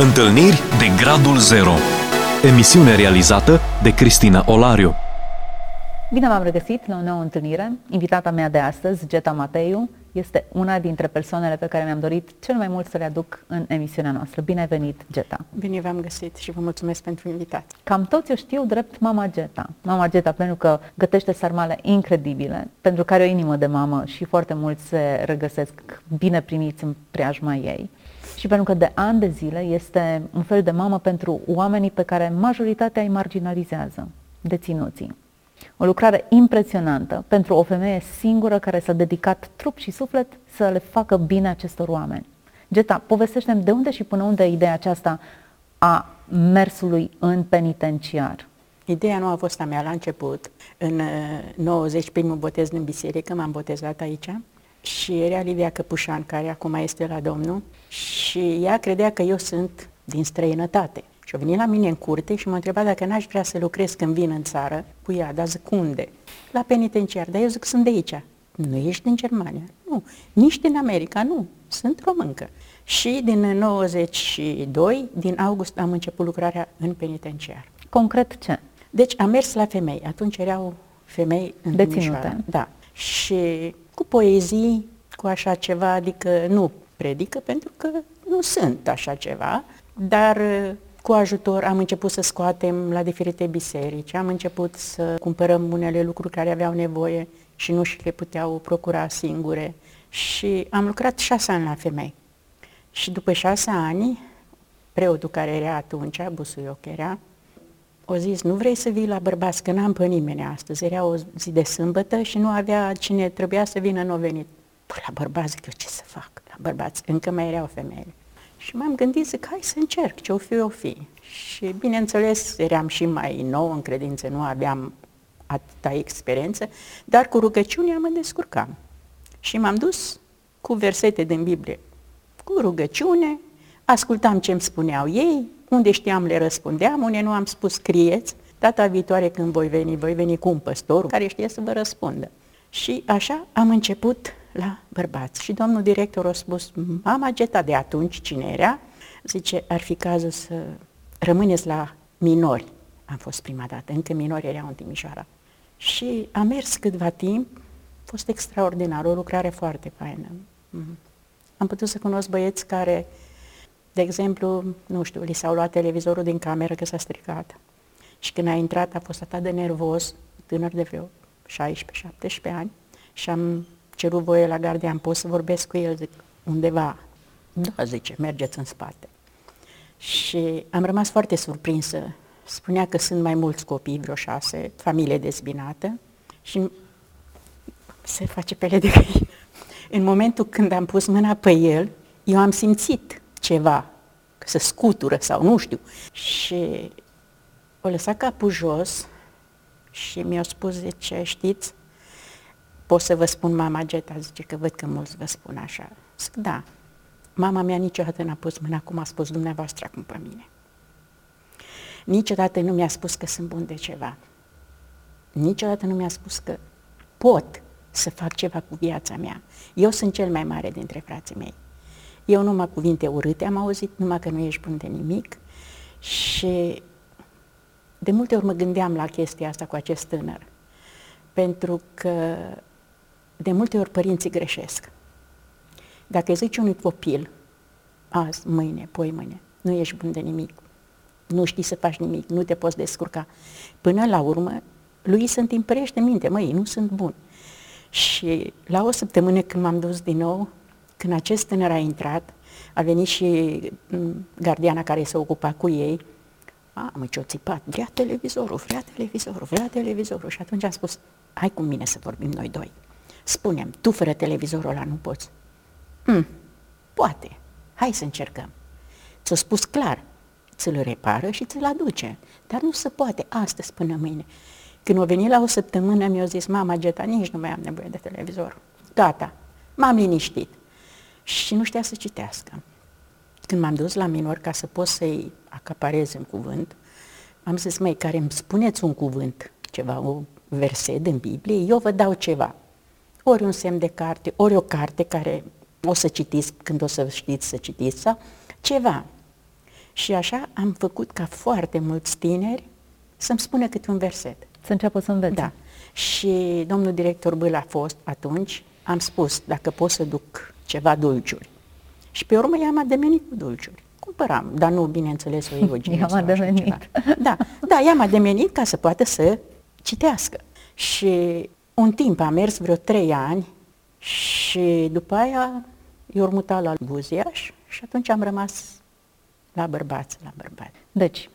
Întâlniri de Gradul Zero Emisiune realizată de Cristina Olariu Bine v-am regăsit la o nouă întâlnire. Invitata mea de astăzi, Geta Mateiu, este una dintre persoanele pe care mi-am dorit cel mai mult să le aduc în emisiunea noastră. Bine ai venit, Geta! Bine v-am găsit și vă mulțumesc pentru invitație. Cam toți o știu drept mama Geta. Mama Geta pentru că gătește sarmale incredibile, pentru că are o inimă de mamă și foarte mulți se regăsesc bine primiți în preajma ei și pentru că de ani de zile este un fel de mamă pentru oamenii pe care majoritatea îi marginalizează, deținuții. O lucrare impresionantă pentru o femeie singură care s-a dedicat trup și suflet să le facă bine acestor oameni. Geta, povestește-mi de unde și până unde ideea aceasta a mersului în penitenciar. Ideea nu a fost a mea la început. În 90, uh, primul botez din biserică, m-am botezat aici și era Livia Căpușan, care acum este la Domnul, și ea credea că eu sunt din străinătate. Și a venit la mine în curte și m-a întrebat dacă n-aș vrea să lucrez când vin în țară cu ea, dar zic unde? La penitenciar, dar eu zic sunt de aici. Nu ești din Germania? Nu. Nici din America? Nu. Sunt româncă. Și din 92, din august, am început lucrarea în penitenciar. Concret ce? Deci am mers la femei. Atunci erau femei în Deținute. Da. Și cu poezii, cu așa ceva, adică nu predică pentru că nu sunt așa ceva, dar uh, cu ajutor am început să scoatem la diferite biserici, am început să cumpărăm unele lucruri care aveau nevoie și nu și le puteau procura singure și am lucrat șase ani la femei. Și după șase ani, preotul care era atunci, Busuioc era, o zis, nu vrei să vii la bărbați, că n-am pe nimeni astăzi. Era o zi de sâmbătă și nu avea cine trebuia să vină, nu venit. Păi la bărbați, zic eu, ce să fac la bărbați? Încă mai erau femeile. Și m-am gândit, zic, hai să încerc, ce o fi, o fi. Și bineînțeles, eram și mai nou în credință, nu aveam atâta experiență, dar cu rugăciunea mă descurcam. Și m-am dus cu versete din Biblie, cu rugăciune, ascultam ce îmi spuneau ei, unde știam le răspundeam, unde nu am spus scrieți, data viitoare când voi veni, voi veni cu un păstor care știe să vă răspundă. Și așa am început la bărbați. Și domnul director a spus, mama Geta de atunci, cine era, zice, ar fi cazul să rămâneți la minori. Am fost prima dată, încă minori erau în Timișoara. Și am mers câtva timp, a fost extraordinar, o lucrare foarte faină. Mhm. Am putut să cunosc băieți care, de exemplu, nu știu, li s-au luat televizorul din cameră că s-a stricat. Și când a intrat a fost atât de nervos, tânăr de vreo 16-17 ani, și am cerut voie la gardian, pot să vorbesc cu el, zic, undeva. Da, zice, mergeți în spate. Și am rămas foarte surprinsă. Spunea că sunt mai mulți copii, vreo șase, familie dezbinată și se face pele de găină. În momentul când am pus mâna pe el, eu am simțit ceva, că se scutură sau nu știu. Și o lăsat capul jos și mi-a spus, zice, știți, pot să vă spun mama Geta, zice că văd că mulți vă spun așa. Zic, da, mama mea niciodată n-a pus mâna cum a spus dumneavoastră acum pe mine. Niciodată nu mi-a spus că sunt bun de ceva. Niciodată nu mi-a spus că pot să fac ceva cu viața mea. Eu sunt cel mai mare dintre frații mei. Eu numai cuvinte urâte am auzit, numai că nu ești bun de nimic. Și de multe ori mă gândeam la chestia asta cu acest tânăr. Pentru că de multe ori părinții greșesc. Dacă zici unui copil, azi, mâine, poi mâine, nu ești bun de nimic, nu știi să faci nimic, nu te poți descurca, până la urmă, lui se întimperește minte, măi, nu sunt bun. Și la o săptămână când m-am dus din nou, când acest tânăr a intrat, a venit și mm, gardiana care se ocupa cu ei, a, mă, ce-o țipat, vrea televizorul, vrea televizorul, vrea televizorul. Și atunci am spus, hai cu mine să vorbim noi doi. Spunem, tu fără televizorul ăla nu poți. Hmm, poate. Hai să încercăm. Ți-o spus clar, ți-l repară și ți-l aduce. Dar nu se poate astăzi până mâine. Când o venit la o săptămână, mi-a zis, mama Geta, nici nu mai am nevoie de televizor. Gata, m-am liniștit. Și nu știa să citească. Când m-am dus la minor ca să pot să-i acaparez în cuvânt, am zis, măi, care îmi spuneți un cuvânt, ceva, o verset din Biblie, eu vă dau ceva ori un semn de carte, ori o carte care o să citiți când o să știți să citiți sau ceva. Și așa am făcut ca foarte mulți tineri să-mi spună câte un verset. Să înceapă să învețe. Da. Și domnul director Bâl a fost atunci, am spus, dacă pot să duc ceva dulciuri. Și pe urmă i-am ademenit cu dulciuri. Cumpăram, dar nu, bineînțeles, o Eugenă I-am sau așa ademenit. ceva. Da, da, i-am ademenit ca să poată să citească. Și un timp a mers vreo trei ani și după aia i-au mutat la Buziaș și atunci am rămas la bărbați, la bărbați. Deci,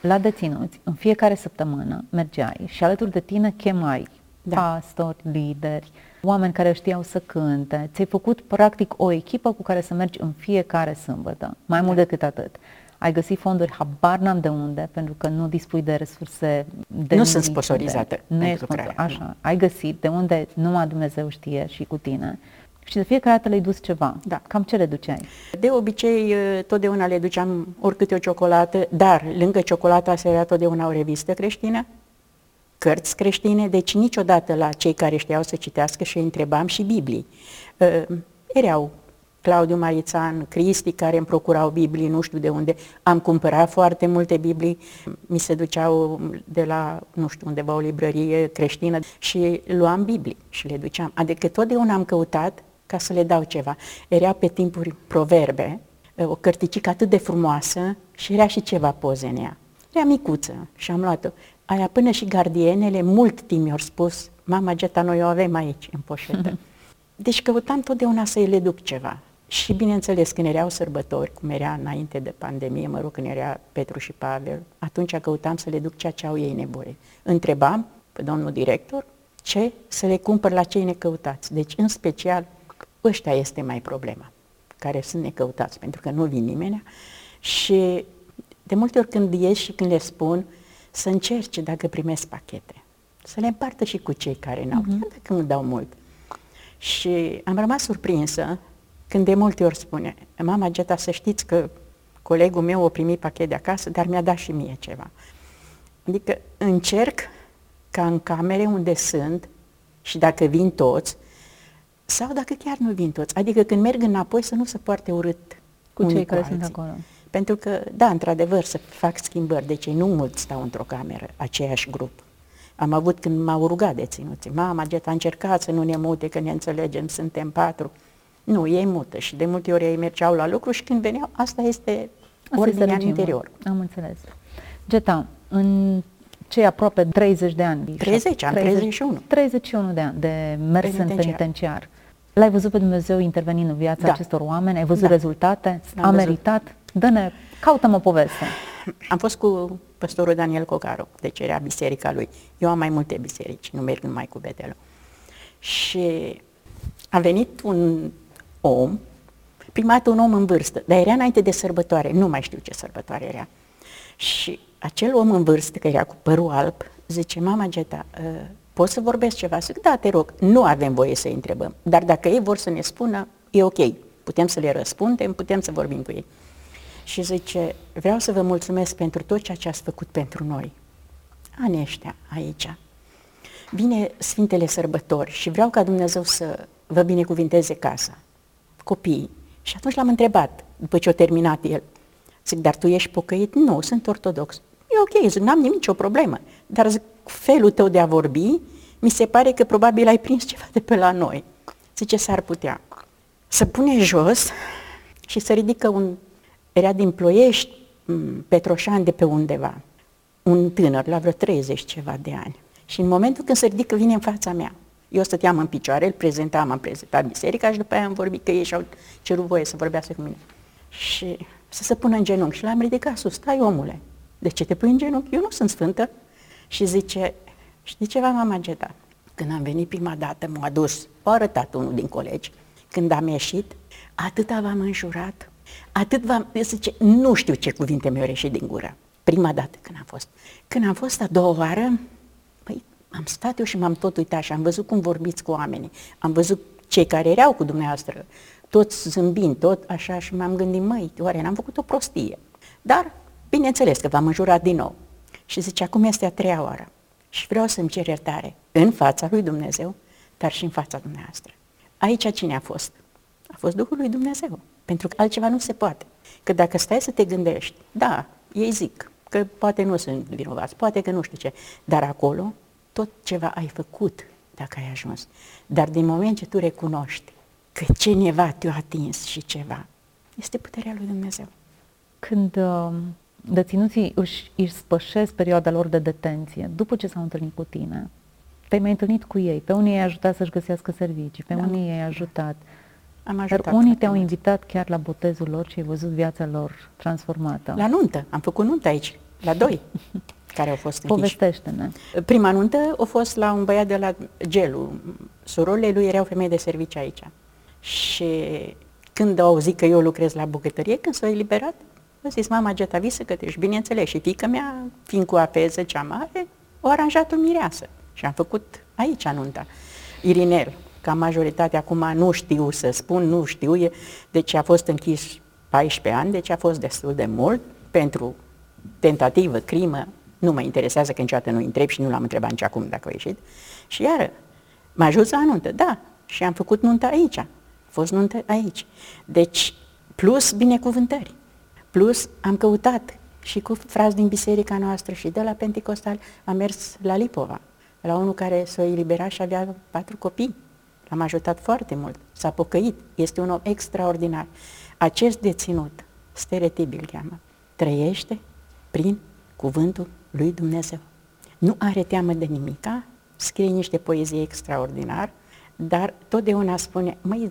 la deținuți, în fiecare săptămână mergeai și alături de tine chemai Da. pastori, lideri, oameni care știau să cânte. Ți-ai făcut practic o echipă cu care să mergi în fiecare sâmbătă. Mai mult Da. decât atât. Ai găsit fonduri, habar n-am de unde, pentru că nu dispui de resurse de Nu sunt niciun sponsorizată fel. Nu pentru ești sponsor, lucrarea, așa. Ai găsit de unde numai Dumnezeu știe și cu tine. Și de fiecare dată le-ai dus ceva. Da. Cam ce le duceai? De obicei, eh, totdeauna le duceam oricâte o ciocolată, dar lângă ciocolata se era totdeauna o revistă creștină, cărți creștine, deci niciodată la cei care știau să citească și îi întrebam și Biblii. Uh, erau Claudiu Marițan, Cristi, care îmi procurau Biblii, nu știu de unde. Am cumpărat foarte multe Biblii, mi se duceau de la, nu știu, undeva o librărie creștină și luam Biblii și le duceam. Adică totdeauna am căutat ca să le dau ceva. Era pe timpuri proverbe, o cărticică atât de frumoasă și era și ceva poze în ea. Era micuță și am luat-o. Aia până și gardienele mult timp mi-au spus, mama Geta, noi o avem aici, în poșetă. Deci căutam totdeauna să-i le duc ceva. Și bineînțeles, când erau sărbători, cum era înainte de pandemie, mă rog, când era Petru și Pavel, atunci căutam să le duc ceea ce au ei nevoie. Întrebam pe domnul director ce să le cumpăr la cei necăutați. Deci, în special, ăștia este mai problema, care sunt necăutați, pentru că nu vin nimeni. Și de multe ori când ies și când le spun, să încerce dacă primesc pachete, să le împartă și cu cei care n-au, chiar dacă nu dau mult. Și am rămas surprinsă când de multe ori spune, mama Geta, să știți că colegul meu a primit pachet de acasă, dar mi-a dat și mie ceva. Adică încerc ca în camere unde sunt și dacă vin toți, sau dacă chiar nu vin toți, adică când merg înapoi să nu se poarte urât Cu unii cei care sunt alții. acolo. Pentru că, da, într-adevăr, să fac schimbări, deci ei nu mulți stau într-o cameră, aceeași grup. Am avut când m-au rugat deținuții, mama, Geta, încercat să nu ne mute, că ne înțelegem, suntem patru. Nu, ei mută și de multe ori ei mergeau la lucru și când veneau, asta este Asta ordinea este în regimul. interior. Am înțeles. Geta, în cei aproape 30 de ani. 30, am 31. 31 de ani de mers în Penitenciar. Penitenciar. L-ai văzut pe Dumnezeu intervenind în viața Da. acestor oameni? Ai văzut Da. rezultate? L-am A văzut. meritat? Dă-ne, caută-mă o poveste. Am fost cu păstorul Daniel Cocaru, deci era biserica lui. Eu am mai multe biserici, nu merg numai cu Betelul. Și a venit un om, prima dată un om în vârstă, dar era înainte de sărbătoare, nu mai știu ce sărbătoare era. Și acel om în vârstă, că era cu părul alb, zice, mama Geta, uh, poți să vorbesc ceva? Zic, da, te rog, nu avem voie să întrebăm, dar dacă ei vor să ne spună, e ok, putem să le răspundem, putem să vorbim cu ei. Și zice, vreau să vă mulțumesc pentru tot ceea ce ați făcut pentru noi. Anii ăștia aici. Vine Sfintele Sărbători și vreau ca Dumnezeu să vă binecuvinteze casa, copiii. Și atunci l-am întrebat, după ce a terminat el, zic, dar tu ești pocăit? Nu, sunt ortodox. E ok, zic, n-am nicio problemă, dar zic, felul tău de a vorbi, mi se pare că probabil ai prins ceva de pe la noi. Zice, s-ar putea. Să pune jos și să ridică un, era din Ploiești, m, Petroșan de pe undeva, un tânăr, la vreo 30 ceva de ani. Și în momentul când se ridică, vine în fața mea. Eu stăteam în picioare, îl prezentam, am prezentat biserica și după aia am vorbit că ei și-au cerut voie să vorbească cu mine. Și să se pună în genunchi. Și l-am ridicat sus, stai omule, de ce te pui în genunchi? Eu nu sunt sfântă. Și zice, știi ceva, mama Geta? Când am venit prima dată, m-a adus, a arătat unul din colegi. Când am ieșit, atâta v-am înjurat, atât v-am... Zice, nu știu ce cuvinte mi-au ieșit din gură. Prima dată când am fost. Când am fost a doua oară, păi am stat eu și m-am tot uitat și am văzut cum vorbiți cu oamenii. Am văzut cei care erau cu dumneavoastră, toți zâmbind, tot așa și m-am gândit, măi, oare n-am făcut o prostie? Dar, bineînțeles că v-am înjurat din nou. Și zice, acum este a treia oară și vreau să-mi cer iertare în fața lui Dumnezeu, dar și în fața dumneavoastră. Aici cine a fost? A fost Duhul lui Dumnezeu, pentru că altceva nu se poate. Că dacă stai să te gândești, da, ei zic că poate nu sunt vinovați, poate că nu știu ce, dar acolo tot ceva ai făcut dacă ai ajuns. Dar din moment ce tu recunoști că cineva te-a atins și ceva, este puterea lui Dumnezeu. Când uh, deținuții își, își spășesc perioada lor de detenție, după ce s-au întâlnit cu tine, te-ai mai întâlnit cu ei, pe unii i-ai ajutat să-și găsească servicii, pe da. unii i-ai ajutat. Am ajutat Dar unii te-au invitat chiar la botezul lor și ai văzut viața lor transformată. La nuntă, am făcut nuntă aici, la doi, care au fost închiși. Povestește-ne. Prima nuntă a fost la un băiat de la Gelu. Surorile lui erau femei de serviciu aici. Și când au auzit că eu lucrez la bucătărie, când s-au eliberat, a zis, mama Geta, vii să gătești. Bineînțeles, și fică mea, fiind cu apeză cea mare, o aranjat o mireasă. Și am făcut aici nunta. Irinel, ca majoritatea acum nu știu să spun, nu știu, deci a fost închis 14 ani, deci a fost destul de mult pentru tentativă, crimă, nu mă interesează că niciodată nu întreb și nu l-am întrebat nici acum dacă a ieșit. Și iară, m-a ajuns la nuntă, da, și am făcut nuntă aici, a fost nuntă aici. Deci, plus binecuvântări, plus am căutat și cu frați din biserica noastră și de la Pentecostal am mers la Lipova, la unul care s-a eliberat și avea patru copii. L-am ajutat foarte mult, s-a pocăit, este un om extraordinar. Acest deținut, steretibil cheamă, trăiește prin cuvântul lui Dumnezeu. Nu are teamă de nimica, scrie niște poezii extraordinar, dar totdeauna spune, măi,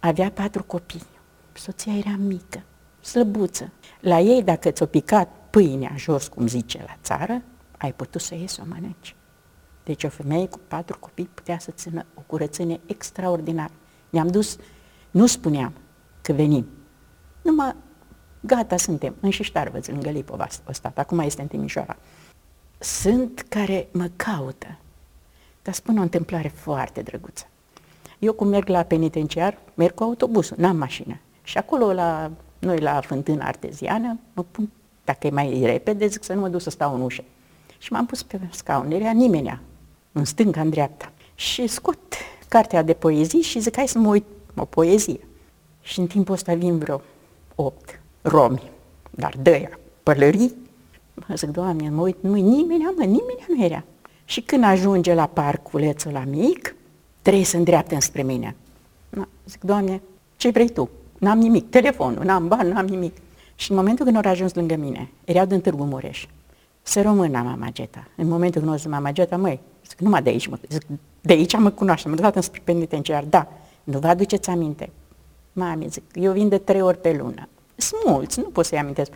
avea patru copii, soția era mică, slăbuță. La ei, dacă ți-o picat pâinea jos, cum zice la țară, ai putut să iei să o mănânci. Deci o femeie cu patru copii putea să țină o curățenie extraordinară. Ne-am dus, nu spuneam că venim, numai gata suntem, în Șiștarvăț, lângă Lipova o stat, acum este în Timișoara. Sunt care mă caută, dar spun o întâmplare foarte drăguță. Eu cum merg la penitenciar, merg cu autobusul, n-am mașină. Și acolo, la noi, la fântâna arteziană, mă pun, dacă e mai repede, zic să nu mă duc să stau în ușă. Și m-am pus pe scaun, nu era nimenea, în stânga, în dreapta. Și scot cartea de poezii și zic, hai să mă uit o poezie. Și în timpul ăsta vin vreo opt romi, dar dăia, pălării. Mă zic, Doamne, mă uit, nu-i nimeni, mă, nimeni nu era. Și când ajunge la parculețul la mic, trei se îndreaptă înspre mine. Na, zic, Doamne, ce vrei tu? N-am nimic, telefonul, n-am bani, n-am nimic. Și în momentul când au ajuns lângă mine, erau din Târgu Mureș, să rămână mama Geta. În momentul când o zis mama Geta, măi, zic, numai de aici mă, zic, de aici mă cunoaște, mă dat înspre penitenciar, da, nu vă aduceți aminte. Mami, zic, eu vin de trei ori pe lună. Sunt mulți, nu pot să-i amintesc.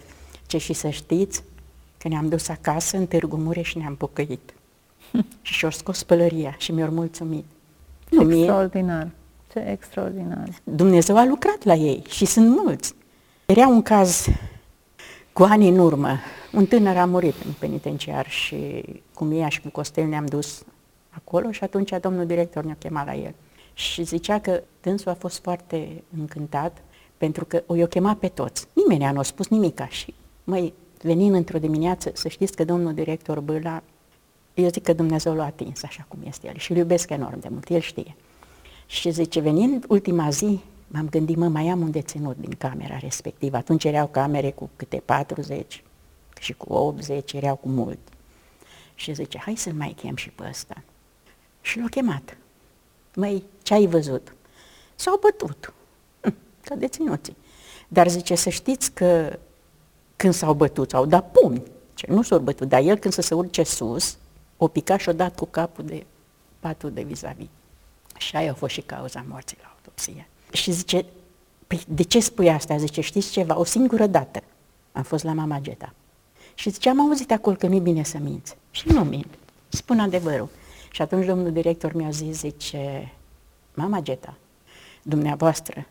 Ce și să știți că ne-am dus acasă în Târgu Mureș și ne-am pocăit. și și-au scos pălăria și mi-au mulțumit. Nu extraordinar, ce extraordinar. Dumnezeu a lucrat la ei și sunt mulți. Era un caz cu ani în urmă, un tânăr a murit în penitenciar și cu Mia și cu Costel ne-am dus acolo și atunci domnul director ne-a chemat la el. Și zicea că dânsul a fost foarte încântat pentru că o i-o chemat pe toți. Nimeni nu a spus nimica și, măi, venind într-o dimineață, să știți că domnul director Bâla, eu zic că Dumnezeu l-a atins așa cum este el și îl iubesc enorm de mult, el știe. Și zice, venind ultima zi, m-am gândit, mă, mai am un deținut din camera respectivă. Atunci erau camere cu câte 40 și cu 80, erau cu mult. Și zice, hai să-l mai chem și pe ăsta. Și l-a chemat. Măi, ce ai văzut? S-au bătut, hm, ca deținuții. Dar zice, să știți că când s-au bătut, s-au dat pumni. Ce nu s-au bătut, dar el când să se urce sus, o picat și o dat cu capul de patul de vis-a-vis. Și aia a fost și cauza morții la autopsie. Și zice, păi de ce spui asta? Zice, știți ceva? O singură dată am fost la mama Geta. Și zice, am auzit acolo că nu-i bine să minți. Și nu mint, spun adevărul. Și atunci domnul director mi-a zis, zice, mama Geta, dumneavoastră,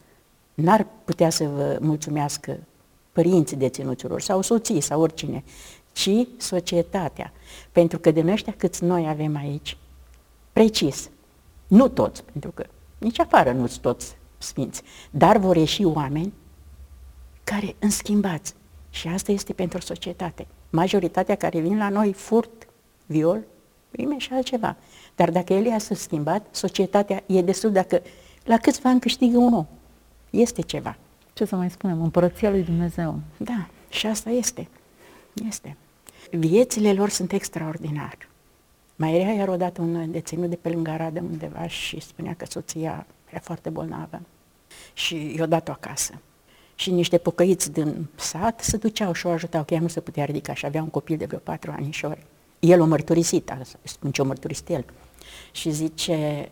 n-ar putea să vă mulțumească părinții deținuților sau soții sau oricine, ci societatea. Pentru că din ăștia câți noi avem aici, precis, nu toți, pentru că nici afară nu sunt toți sfinți, dar vor ieși oameni care înschimbați. Și asta este pentru societate. Majoritatea care vin la noi furt, viol, prime și altceva. Dar dacă el s-a schimbat, societatea e destul dacă la câțiva ani câștigă un om. Este ceva. Ce să mai spunem? Împărăția lui Dumnezeu. Da, și asta este. Este. Viețile lor sunt extraordinare. Mai era iar odată un deținut de pe lângă Arad undeva și spunea că soția era foarte bolnavă și i-a dat-o acasă. Și niște pocăiți din sat se duceau și o ajutau, că ea nu se putea ridica și avea un copil de vreo patru anișori. El o mărturisit, spun ce o mărturisit el. Și zice,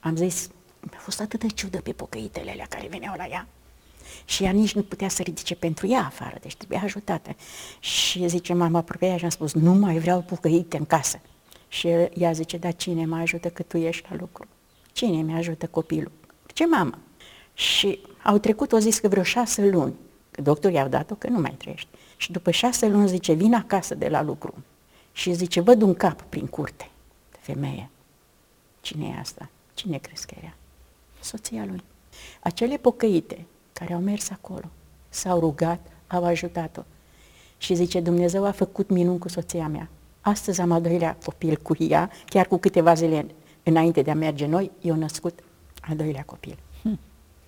am zis, a fost atât de ciudă pe pocăitele alea care veneau la ea. Și ea nici nu putea să ridice pentru ea afară, deci trebuia ajutată. Și zice, m-am apropiat și am spus, nu mai vreau pocăite în casă. Și ea zice, dar cine mă ajută că tu ești la lucru? Cine mi ajută copilul? Ce mamă? Și au trecut, o zis că vreo șase luni, că doctorii au dat-o că nu mai trăiește. Și după șase luni zice, vin acasă de la lucru și zice, văd un cap prin curte de femeie. Cine e asta? Cine crezi că era? Soția lui. Acele pocăite care au mers acolo, s-au rugat, au ajutat-o. Și zice, Dumnezeu a făcut minuni cu soția mea. Astăzi am al doilea copil cu ea, chiar cu câteva zile înainte de a merge noi, eu născut al doilea copil. Hmm.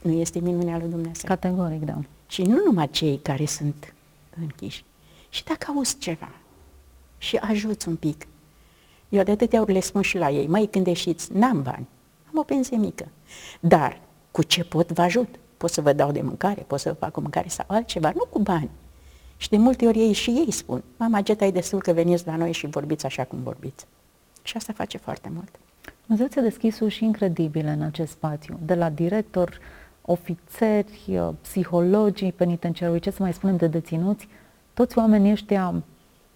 Nu este minunea lui Dumnezeu. Categoric, da. Și nu numai cei care sunt închiși. Și dacă auzi ceva și ajuți un pic, eu de atâtea ori le spun și la ei, mai când ieșiți, n-am bani, am o pensie mică, dar cu ce pot vă ajut? Pot să vă dau de mâncare, pot să vă fac o mâncare sau altceva, nu cu bani. Și de multe ori ei și ei spun, mama, Geta, e destul că veniți la noi și vorbiți așa cum vorbiți. Și asta face foarte mult. Dumnezeu ți-a deschis uși incredibile în acest spațiu, de la director, ofițeri, uh, psihologii penitenciarului, ce să mai spunem de deținuți, toți oamenii ăștia,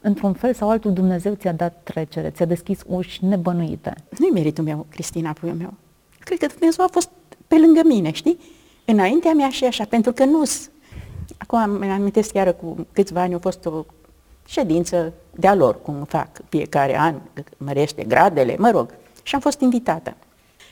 într-un fel sau altul, Dumnezeu ți-a dat trecere, ți-a deschis uși nebănuite. Nu-i meritul meu, Cristina, puiul meu. Cred că Dumnezeu a fost pe lângă mine, știi? Înaintea mea și așa, pentru că nu Acum îmi amintesc chiar cu câțiva ani a fost o ședință de-a lor, cum fac fiecare an, mărește gradele, mă rog. Și am fost invitată.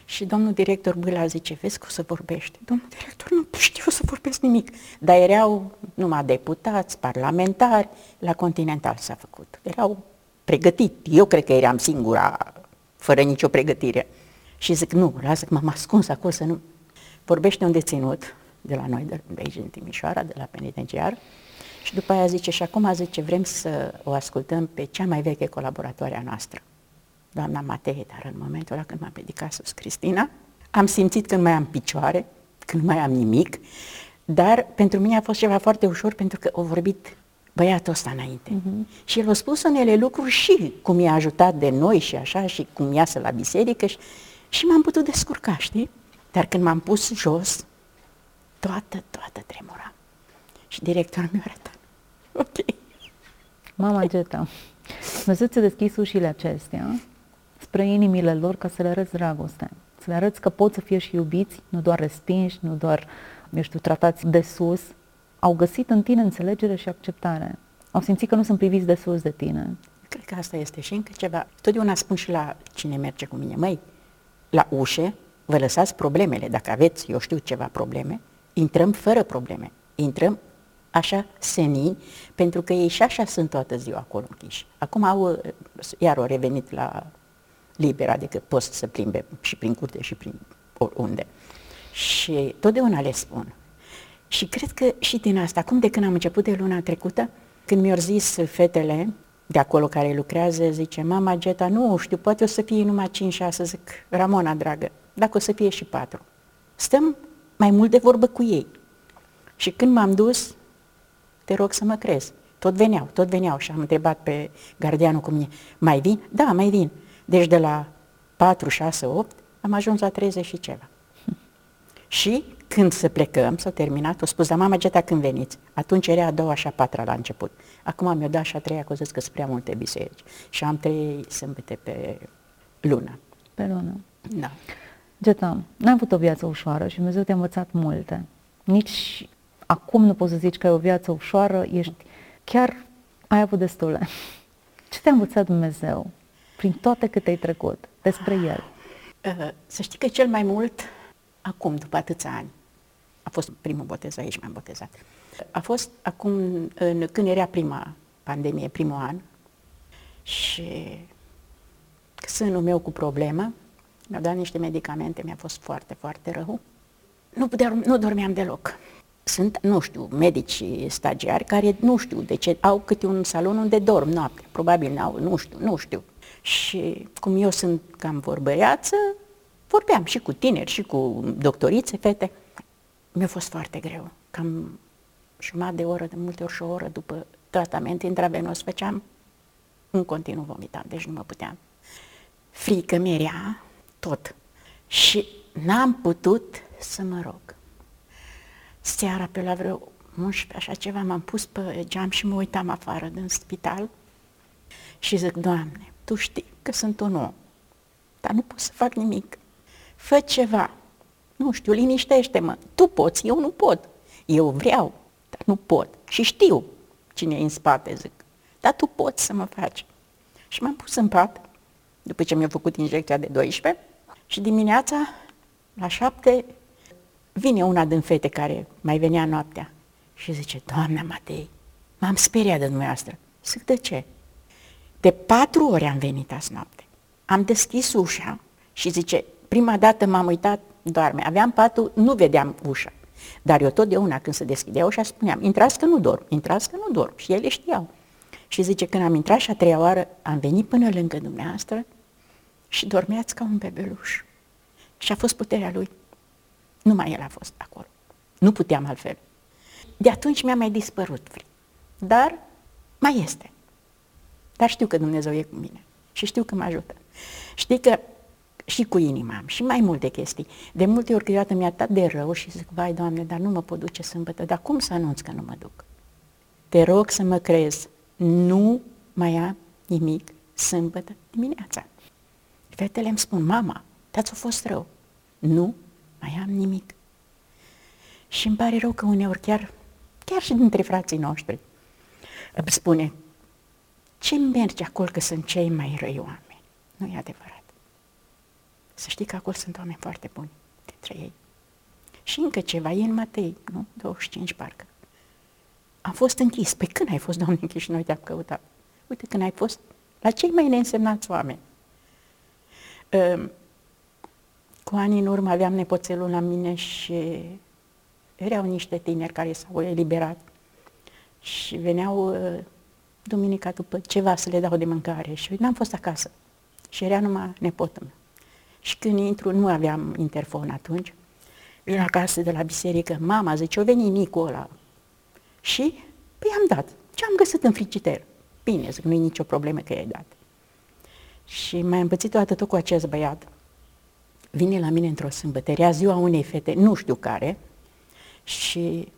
Și domnul director Bâla zice, vezi că o să vorbești. Domnul director, nu știu să vorbesc nimic. Dar erau numai deputați, parlamentari, la Continental s-a făcut. Erau pregătit. Eu cred că eram singura, fără nicio pregătire. Și zic, nu, lasă că m-am ascuns acolo să nu... Vorbește un deținut de la noi, de aici din Timișoara, de la penitenciar, și după aia zice, și acum zice, vrem să o ascultăm pe cea mai veche colaboratoare a noastră, doamna Matei, dar în momentul ăla când m-am ridicat sus Cristina, am simțit că nu mai am picioare, că nu mai am nimic, dar pentru mine a fost ceva foarte ușor pentru că au vorbit băiatul ăsta înainte. Uh-huh. Și el a spus unele lucruri și cum i-a ajutat de noi și așa, și cum iasă la biserică și, și m-am putut descurca, știi? Dar când m-am pus jos, toată, toată tremura. Și directorul mi-a arătat. Ok. Mama Geta, Dumnezeu ți-a deschis ușile acestea spre inimile lor ca să le arăți dragoste. Să le arăți că pot să fie și iubiți, nu doar respinși, nu doar, eu știu, tratați de sus. Au găsit în tine înțelegere și acceptare. Au simțit că nu sunt priviți de sus de tine. Cred că asta este și încă ceva. Totdeauna spun și la cine merge cu mine, măi, la ușe, vă lăsați problemele. Dacă aveți, eu știu, ceva probleme, intrăm fără probleme. Intrăm așa senii, pentru că ei și așa sunt toată ziua acolo închiși. Acum au, iar au revenit la liber, adică pot să plimbe și prin curte și prin oriunde. Și totdeauna le spun. Și cred că și din asta, acum de când am început de luna trecută, când mi-au zis fetele de acolo care lucrează, zice, mama Geta, nu știu, poate o să fie numai 5-6, zic, Ramona, dragă, dacă o să fie și 4. Stăm mai mult de vorbă cu ei. Și când m-am dus, te rog să mă crezi. Tot veneau, tot veneau și am întrebat pe gardianul cu mine, mai vin? Da, mai vin. Deci de la 4, 6, 8 am ajuns la 30 și ceva. Și când să plecăm, s-a terminat, o spus, dar mama Geta când veniți? Atunci era a doua și a patra la început. Acum mi-o dat și a treia, că zis că sunt prea multe biserici. Și am trei sâmbete pe lună. Pe lună. Da. Geta, n-ai avut o viață ușoară și Dumnezeu te-a învățat multe. Nici acum nu poți să zici că ai o viață ușoară, ești chiar ai avut destule. Ce te-a învățat Dumnezeu prin toate câte ai trecut despre El? Uh, să știi că cel mai mult, acum, după atâția ani, a fost primul botez aici, m-am botezat. A fost acum, în, când era prima pandemie, primul an, și sânul meu cu problemă, mi-au dat niște medicamente, mi-a fost foarte, foarte rău. Nu, puteam, nu dormeam deloc. sunt, nu știu, medici stagiari care nu știu de ce au câte un salon unde dorm noaptea. Probabil n-au, nu știu, nu știu. Și cum eu sunt cam vorbăreață, vorbeam și cu tineri și cu doctorițe, fete. Mi-a fost foarte greu. Cam jumătate de oră, de multe ori și o oră după tratament intravenos făceam, în continuu vomitam, deci nu mă puteam. Frică mi tot. Și n-am putut să mă rog. Seara pe la vreo 11, așa ceva, m-am pus pe geam și mă uitam afară din spital și zic, Doamne, Tu știi că sunt un om, dar nu pot să fac nimic. Fă ceva. Nu știu, liniștește-mă. Tu poți, eu nu pot. Eu vreau, dar nu pot. Și știu cine e în spate, zic. Dar tu poți să mă faci. Și m-am pus în pat, după ce mi-a făcut injecția de 12, și dimineața, la șapte, vine una din fete care mai venea noaptea și zice, Doamna Matei, m-am speriat de dumneavoastră. Zic, de ce? De patru ori am venit azi noapte. Am deschis ușa și zice, prima dată m-am uitat, doarme. Aveam patul, nu vedeam ușa. Dar eu totdeauna când se deschidea ușa spuneam, intrați că nu dorm, intrați că nu dorm. Și ele știau. Și zice, când am intrat și a treia oară, am venit până lângă dumneavoastră și dormeați ca un bebeluș. Și a fost puterea lui. Numai el a fost acolo. Nu puteam altfel. De atunci mi-a mai dispărut fric. Dar mai este. Dar știu că Dumnezeu e cu mine și știu că mă ajută. Știi că și cu inima am și mai multe chestii. De multe ori câteodată mi-a dat de rău și zic, vai Doamne, dar nu mă pot duce sâmbătă, dar cum să anunț că nu mă duc? Te rog să mă crezi, nu mai am nimic sâmbătă dimineața. Fetele îmi spun, mama, dați-o fost rău. Nu mai am nimic. Și îmi pare rău că uneori chiar, chiar și dintre frații noștri îmi spune, ce merge acolo că sunt cei mai răi oameni? Nu e adevărat. Să știi că acolo sunt oameni foarte buni dintre ei. Și încă ceva, e în Matei, nu? 25 parcă. Am fost închis. Păi când ai fost, Doamne, închis și noi te-am căutat? Uite, când ai fost la cei mai neînsemnați oameni. Uh, cu ani în urmă aveam nepoțelul la mine și erau niște tineri care s-au eliberat și veneau uh, duminica după ceva să le dau de mâncare și n-am fost acasă și era numai nepotul meu. Și când intru, nu aveam interfon atunci, vin acasă de la biserică, mama zice, o veni micul ăla. Și, păi am dat. Ce am găsit în frigider? Bine, zic, nu e nicio problemă că e dat. Și mai am pățit toată tot cu acest băiat vine la mine într-o sâmbătă, era ziua unei fete, nu știu care, și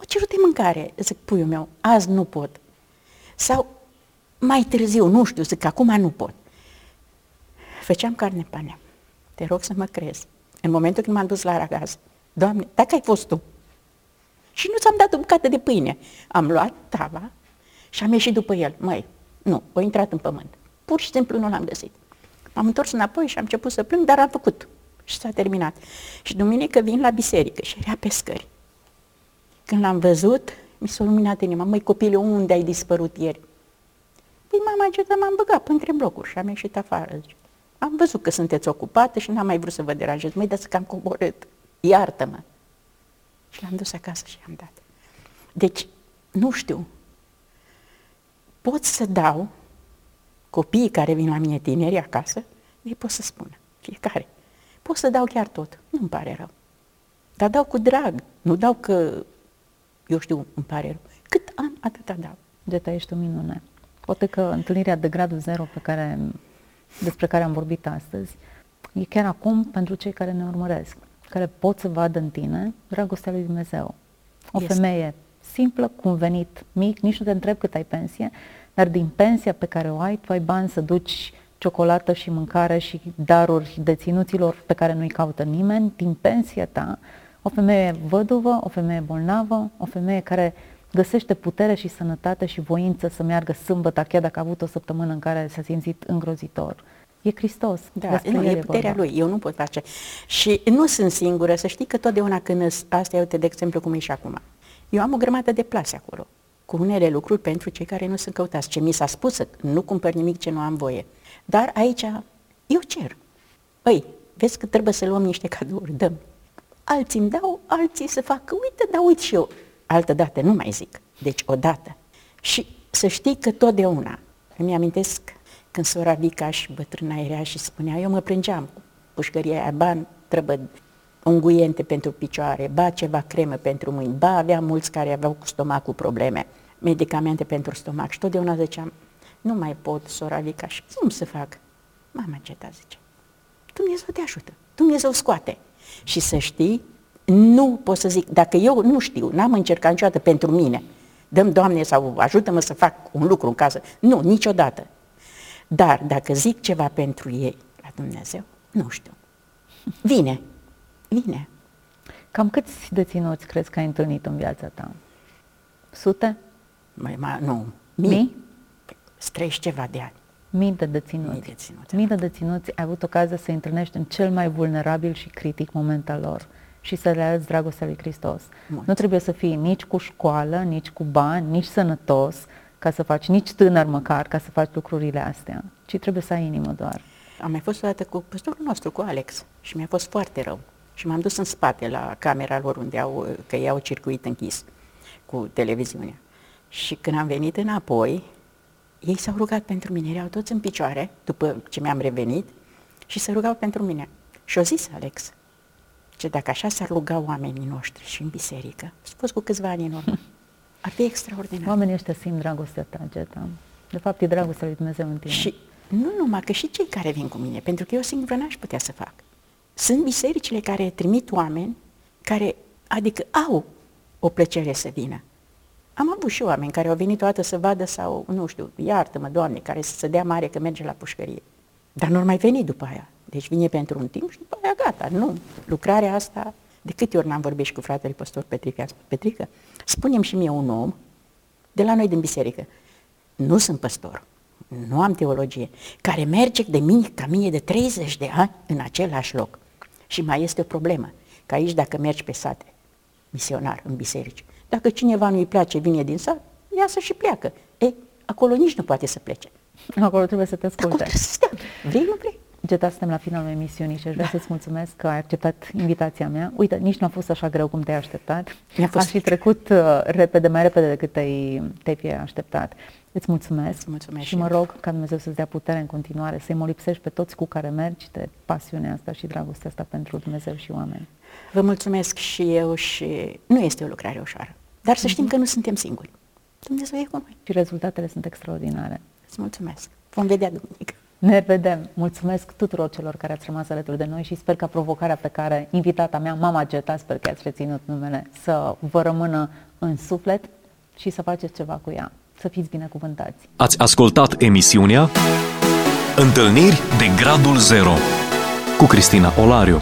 o cerut de mâncare. Zic, puiul meu, azi nu pot. Sau mai târziu, nu știu, zic, acum nu pot. Făceam carne panea. Te rog să mă crezi. În momentul când m-am dus la ragaz, Doamne, dacă ai fost tu. Și nu ți-am dat o bucată de pâine. Am luat tava și am ieșit după el. Măi, nu, o intrat în pământ. Pur și simplu nu l-am găsit. M-am întors înapoi și am început să plâng, dar am făcut. Și s-a terminat. Și duminică vin la biserică și era pe scări. Când l-am văzut, mi s-a luminat inima. Măi, copile, unde ai dispărut ieri? Păi mama ce m-am băgat între blocuri și am ieșit afară. Zice. Am văzut că sunteți ocupată și n-am mai vrut să vă deranjez. Măi, dați că am coborât. Iartă-mă. Și l-am dus acasă și am dat. Deci, nu știu. Pot să dau copiii care vin la mine tineri acasă, ei pot să spună, fiecare. Pot să dau chiar tot, nu-mi pare rău. Dar dau cu drag, nu dau că, eu știu, îmi pare rău. Cât am, atâta dau. Geta, ești o minune. Poate că întâlnirea de gradul zero pe care, despre care am vorbit astăzi e chiar acum pentru cei care ne urmăresc, care pot să vadă în tine dragostea lui Dumnezeu. O este. femeie simplă, cu un venit mic, nici nu te întreb cât ai pensie, dar din pensia pe care o ai, tu ai bani să duci ciocolată și mâncare și daruri deținuților pe care nu-i caută nimeni, din pensia ta, o femeie văduvă, o femeie bolnavă, o femeie care găsește putere și sănătate și voință să meargă sâmbătă, chiar dacă a avut o săptămână în care s-a simțit îngrozitor. E Hristos. Da, nu, e puterea vorba. Lui, eu nu pot face. Și nu sunt singură, să știi că totdeauna când asta e, uite, de exemplu, cum e și acum. Eu am o grămadă de plase acolo cu unele lucruri pentru cei care nu sunt căutați. Ce mi s-a spus, să nu cumpăr nimic ce nu am voie. Dar aici eu cer. Păi, vezi că trebuie să luăm niște cadouri, dăm. alții îmi dau, alții să facă, uite, dar uite și eu. Altă dată, nu mai zic. Deci odată. Și să știi că totdeauna, îmi amintesc când sora Vica și bătrâna era și spunea, eu mă plângeam cu pușcăria aia, bani, trebuie unguiente pentru picioare, ba ceva cremă pentru mâini, ba aveam mulți care aveau cu stomacul probleme, medicamente pentru stomac și totdeauna ziceam, nu mai pot, sora Vicaș, și cum să fac? Mama Geta zice, Dumnezeu te ajută, Dumnezeu scoate. Și să știi, nu pot să zic, dacă eu nu știu, n-am încercat niciodată pentru mine, dăm Doamne sau ajută-mă să fac un lucru în casă, nu, niciodată. Dar dacă zic ceva pentru ei la Dumnezeu, nu știu. Vine, vine. Cam câți deținuți crezi că ai întâlnit în viața ta? Sute? Mai, mai, nu, mii. Mii? Străiești ceva de ani. Mii de deținuți. Mii de deținuți. Mii de deținuți ai avut ocazia să întâlnești în cel mai vulnerabil și critic moment al lor și să le arăți dragostea lui Hristos. Mult. Nu trebuie să fii nici cu școală, nici cu bani, nici sănătos, ca să faci, nici tânăr măcar, ca să faci lucrurile astea, ci trebuie să ai inimă doar. Am mai fost o dată cu păstorul nostru, cu Alex, și mi-a fost foarte rău. Și m-am dus în spate la camera lor unde au, că ei au circuit închis cu televiziunea. Și când am venit înapoi, ei s-au rugat pentru mine, erau toți în picioare, după ce mi-am revenit, și se rugau pentru mine. Și au zis Alex, ce dacă așa s-ar ruga oamenii noștri și în biserică, s-a fost cu câțiva ani în urmă, ar fi extraordinar. Oamenii ăștia simt dragostea ta, Geta. De fapt, e dragostea lui Dumnezeu în tine. Și nu numai, că și cei care vin cu mine, pentru că eu singur n-aș putea să fac. Sunt bisericile care trimit oameni care, adică au o plăcere să vină. Am avut și oameni care au venit o dată să vadă sau, nu știu, iartă-mă, Doamne, care să se dea mare că merge la pușcărie. Dar nu mai veni după aia. Deci vine pentru un timp și după aia gata. Nu. Lucrarea asta, de câte ori n-am vorbit și cu fratele păstor Petrica, Petrică, spunem și mie un om de la noi din biserică. Nu sunt păstor, nu am teologie, care merge de mine ca mine de 30 de ani în același loc. Și mai este o problemă, că aici dacă mergi pe sate, misionar, în biserici, dacă cineva nu-i place, vine din sat, iasă și pleacă. E, acolo nici nu poate să plece. Acolo trebuie să te Acolo asculte. trebuie să stea. Vrei, nu vrei? Geta, suntem la finalul emisiunii și aș vrea să-ți mulțumesc că ai acceptat invitația mea. Uite, nici nu a fost așa greu cum te-ai așteptat. Mi-a fost Aș fi trecut uh, repede, mai repede decât te-ai, te-ai fi așteptat. Îți mulțumesc, Îți mulțumesc și și mă eu. rog ca Dumnezeu să-ți dea putere în continuare, să-i molipsești pe toți cu care mergi de pasiunea asta și dragostea asta pentru Dumnezeu și oameni. Vă mulțumesc și eu și nu este o lucrare ușoară. Dar să știm că nu suntem singuri. Dumnezeu e cu noi. Și rezultatele sunt extraordinare. Îți mulțumesc. Vom vedea duminică. Ne vedem. Mulțumesc tuturor celor care ați rămas alături de noi și sper ca provocarea pe care invitata mea, Mama Geta, sper că ați reținut numele, să vă rămână în suflet și să faceți ceva cu ea. Să fiți binecuvântați. Ați ascultat emisiunea Întâlniri de Gradul Zero cu Cristina Olariu.